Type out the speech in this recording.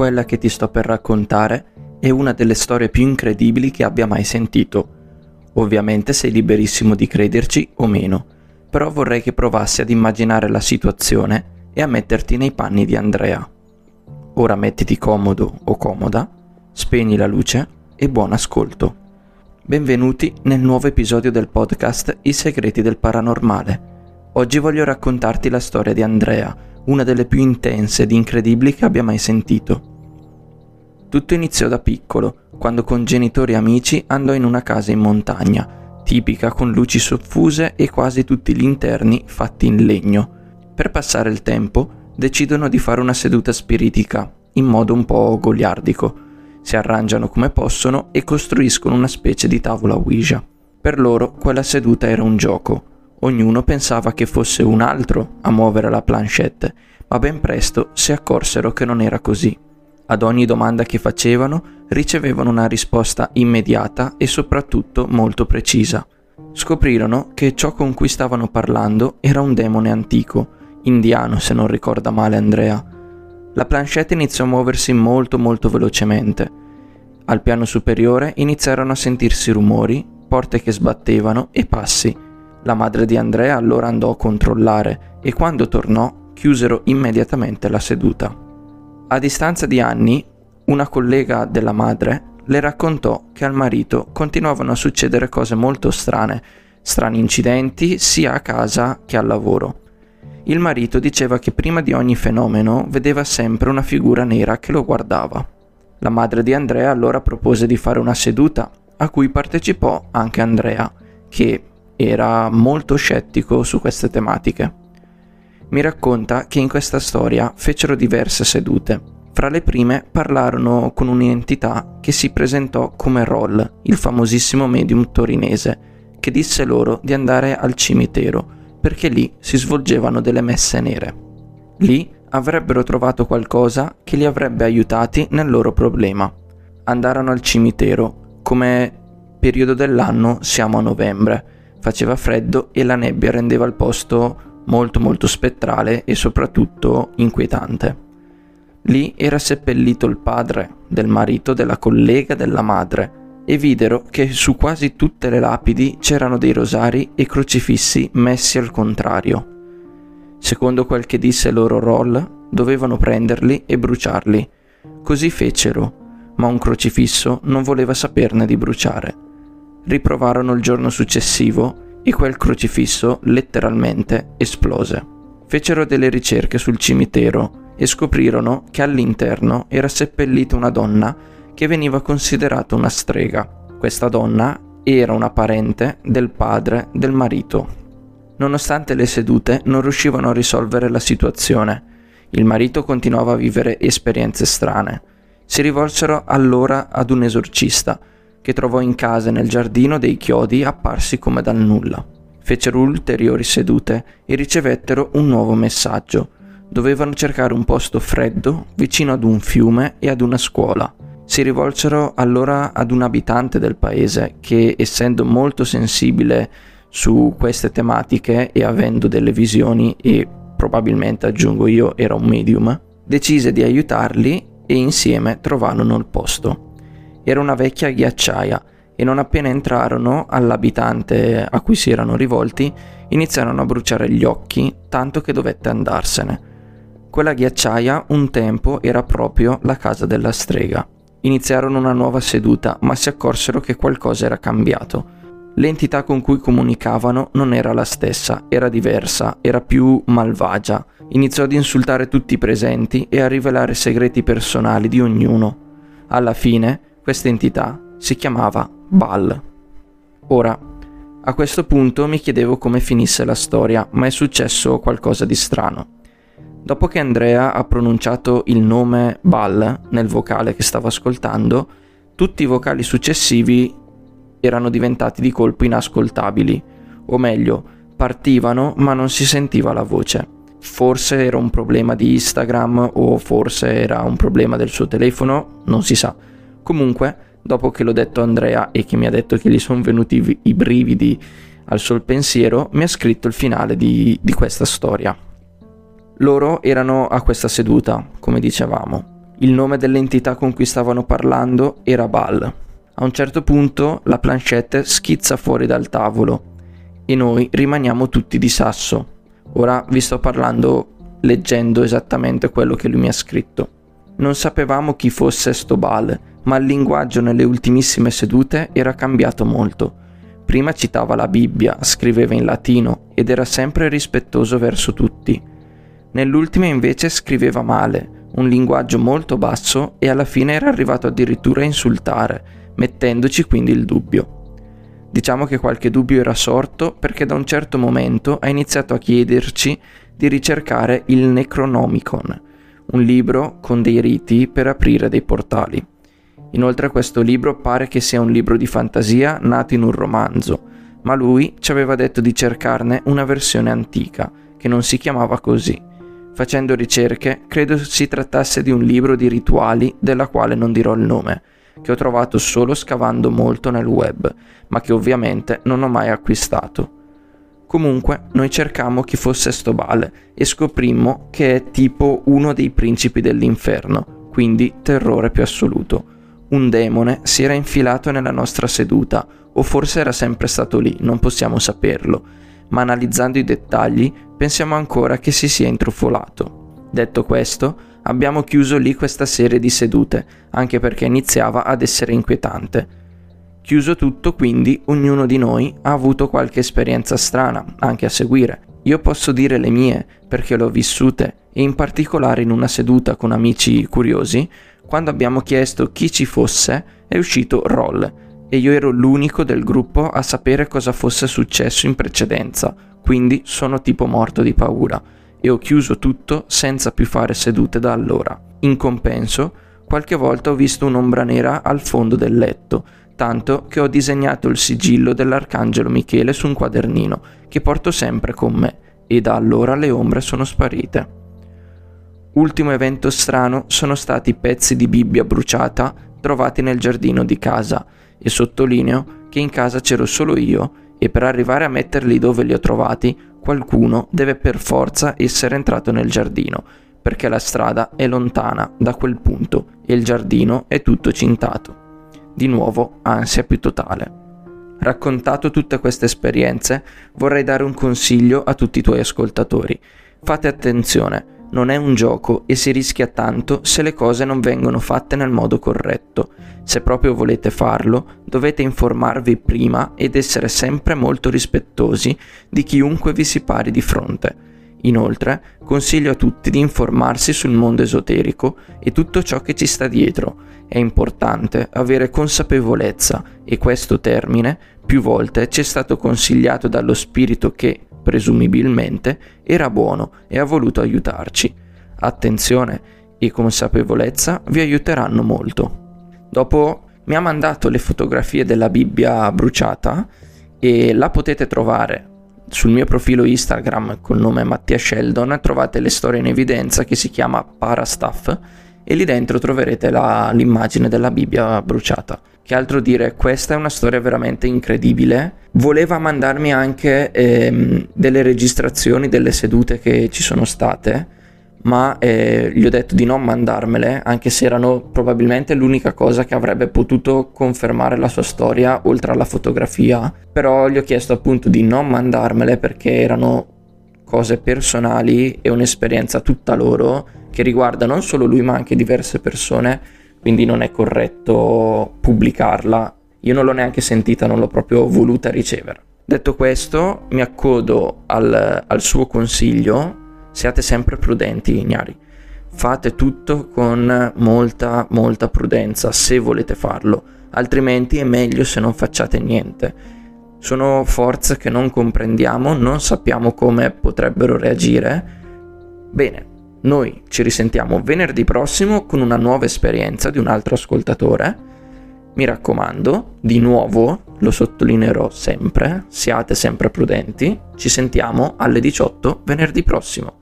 quella che ti sto per raccontare è una delle storie più incredibili che abbia mai sentito. Ovviamente sei liberissimo di crederci o meno, però vorrei che provassi ad immaginare la situazione e a metterti nei panni di Andrea. Ora mettiti comodo o comoda, spegni la luce e buon ascolto. Benvenuti nel nuovo episodio del podcast I segreti del paranormale. Oggi voglio raccontarti la storia di Andrea, una delle più intense ed incredibili che abbia mai sentito. Tutto iniziò da piccolo, quando con genitori e amici andò in una casa in montagna, tipica con luci soffuse e quasi tutti gli interni fatti in legno. Per passare il tempo decidono di fare una seduta spiritica, in modo un po' goliardico. Si arrangiano come possono e costruiscono una specie di tavola Ouija. Per loro quella seduta era un gioco, Ognuno pensava che fosse un altro a muovere la planchette, ma ben presto si accorsero che non era così. Ad ogni domanda che facevano ricevevano una risposta immediata e soprattutto molto precisa. Scoprirono che ciò con cui stavano parlando era un demone antico, indiano se non ricorda male Andrea. La planchette iniziò a muoversi molto molto velocemente. Al piano superiore iniziarono a sentirsi rumori, porte che sbattevano e passi la madre di Andrea allora andò a controllare e quando tornò chiusero immediatamente la seduta. A distanza di anni, una collega della madre le raccontò che al marito continuavano a succedere cose molto strane, strani incidenti sia a casa che al lavoro. Il marito diceva che prima di ogni fenomeno vedeva sempre una figura nera che lo guardava. La madre di Andrea allora propose di fare una seduta, a cui partecipò anche Andrea, che era molto scettico su queste tematiche. Mi racconta che in questa storia fecero diverse sedute. Fra le prime parlarono con un'entità che si presentò come Roll, il famosissimo medium torinese, che disse loro di andare al cimitero perché lì si svolgevano delle messe nere. Lì avrebbero trovato qualcosa che li avrebbe aiutati nel loro problema. Andarono al cimitero, come periodo dell'anno siamo a novembre, faceva freddo e la nebbia rendeva il posto molto molto spettrale e soprattutto inquietante. Lì era seppellito il padre del marito della collega della madre e videro che su quasi tutte le lapidi c'erano dei rosari e crocifissi messi al contrario. Secondo quel che disse loro Roll, dovevano prenderli e bruciarli. Così fecero, ma un crocifisso non voleva saperne di bruciare riprovarono il giorno successivo e quel crocifisso letteralmente esplose. Fecero delle ricerche sul cimitero e scoprirono che all'interno era seppellita una donna che veniva considerata una strega. Questa donna era una parente del padre del marito. Nonostante le sedute non riuscivano a risolvere la situazione. Il marito continuava a vivere esperienze strane. Si rivolsero allora ad un esorcista che trovò in casa nel giardino dei chiodi apparsi come dal nulla. Fecero ulteriori sedute e ricevettero un nuovo messaggio. Dovevano cercare un posto freddo vicino ad un fiume e ad una scuola. Si rivolsero allora ad un abitante del paese che, essendo molto sensibile su queste tematiche e avendo delle visioni e probabilmente aggiungo io era un medium, decise di aiutarli e insieme trovarono il posto. Era una vecchia ghiacciaia e non appena entrarono all'abitante a cui si erano rivolti, iniziarono a bruciare gli occhi, tanto che dovette andarsene. Quella ghiacciaia un tempo era proprio la casa della strega. Iniziarono una nuova seduta, ma si accorsero che qualcosa era cambiato. L'entità con cui comunicavano non era la stessa, era diversa, era più malvagia. Iniziò ad insultare tutti i presenti e a rivelare segreti personali di ognuno. Alla fine, questa entità si chiamava Bal. Ora, a questo punto mi chiedevo come finisse la storia, ma è successo qualcosa di strano. Dopo che Andrea ha pronunciato il nome Bal nel vocale che stavo ascoltando, tutti i vocali successivi erano diventati di colpo inascoltabili, o meglio, partivano ma non si sentiva la voce. Forse era un problema di Instagram o forse era un problema del suo telefono, non si sa. Comunque, dopo che l'ho detto a Andrea e che mi ha detto che gli sono venuti i brividi al sol pensiero, mi ha scritto il finale di, di questa storia. Loro erano a questa seduta, come dicevamo. Il nome dell'entità con cui stavano parlando era Bal. A un certo punto la planchette schizza fuori dal tavolo e noi rimaniamo tutti di sasso. Ora vi sto parlando leggendo esattamente quello che lui mi ha scritto. Non sapevamo chi fosse sto Bal, ma il linguaggio nelle ultimissime sedute era cambiato molto. Prima citava la Bibbia, scriveva in latino ed era sempre rispettoso verso tutti. Nell'ultima invece scriveva male, un linguaggio molto basso e alla fine era arrivato addirittura a insultare, mettendoci quindi il dubbio. Diciamo che qualche dubbio era sorto perché da un certo momento ha iniziato a chiederci di ricercare il Necronomicon, un libro con dei riti per aprire dei portali. Inoltre questo libro pare che sia un libro di fantasia nato in un romanzo, ma lui ci aveva detto di cercarne una versione antica, che non si chiamava così. Facendo ricerche, credo si trattasse di un libro di rituali della quale non dirò il nome, che ho trovato solo scavando molto nel web, ma che ovviamente non ho mai acquistato. Comunque, noi cercammo chi fosse Stobale e scoprimmo che è tipo uno dei principi dell'inferno, quindi terrore più assoluto. Un demone si era infilato nella nostra seduta, o forse era sempre stato lì, non possiamo saperlo, ma analizzando i dettagli pensiamo ancora che si sia intrufolato. Detto questo, abbiamo chiuso lì questa serie di sedute, anche perché iniziava ad essere inquietante. Chiuso tutto, quindi, ognuno di noi ha avuto qualche esperienza strana, anche a seguire. Io posso dire le mie, perché le ho vissute, e in particolare in una seduta con amici curiosi, quando abbiamo chiesto chi ci fosse, è uscito Roll, e io ero l'unico del gruppo a sapere cosa fosse successo in precedenza, quindi sono tipo morto di paura e ho chiuso tutto senza più fare sedute da allora. In compenso, qualche volta ho visto un'ombra nera al fondo del letto, tanto che ho disegnato il sigillo dell'arcangelo Michele su un quadernino che porto sempre con me e da allora le ombre sono sparite. Ultimo evento strano sono stati pezzi di Bibbia bruciata trovati nel giardino di casa e sottolineo che in casa c'ero solo io e per arrivare a metterli dove li ho trovati qualcuno deve per forza essere entrato nel giardino, perché la strada è lontana da quel punto e il giardino è tutto cintato. Di nuovo ansia più totale. Raccontato tutte queste esperienze, vorrei dare un consiglio a tutti i tuoi ascoltatori. Fate attenzione, non è un gioco e si rischia tanto se le cose non vengono fatte nel modo corretto. Se proprio volete farlo, dovete informarvi prima ed essere sempre molto rispettosi di chiunque vi si pari di fronte. Inoltre, consiglio a tutti di informarsi sul mondo esoterico e tutto ciò che ci sta dietro. È importante avere consapevolezza e questo termine più volte ci è stato consigliato dallo spirito che, presumibilmente, era buono e ha voluto aiutarci. Attenzione e consapevolezza vi aiuteranno molto. Dopo mi ha mandato le fotografie della Bibbia bruciata e la potete trovare sul mio profilo Instagram col nome Mattia Sheldon trovate le storie in evidenza che si chiama Parastaff e lì dentro troverete la, l'immagine della Bibbia bruciata. Che altro dire, questa è una storia veramente incredibile. Voleva mandarmi anche ehm, delle registrazioni delle sedute che ci sono state, ma eh, gli ho detto di non mandarmele, anche se erano probabilmente l'unica cosa che avrebbe potuto confermare la sua storia oltre alla fotografia. Però gli ho chiesto appunto di non mandarmele perché erano cose personali e un'esperienza tutta loro che riguarda non solo lui ma anche diverse persone quindi non è corretto pubblicarla. Io non l'ho neanche sentita, non l'ho proprio voluta ricevere. Detto questo, mi accodo al, al suo consiglio, siate sempre prudenti, ignari. Fate tutto con molta, molta prudenza se volete farlo, altrimenti è meglio se non facciate niente. Sono forze che non comprendiamo, non sappiamo come potrebbero reagire. Bene, noi ci risentiamo venerdì prossimo con una nuova esperienza di un altro ascoltatore. Mi raccomando, di nuovo, lo sottolineerò sempre, siate sempre prudenti. Ci sentiamo alle 18 venerdì prossimo.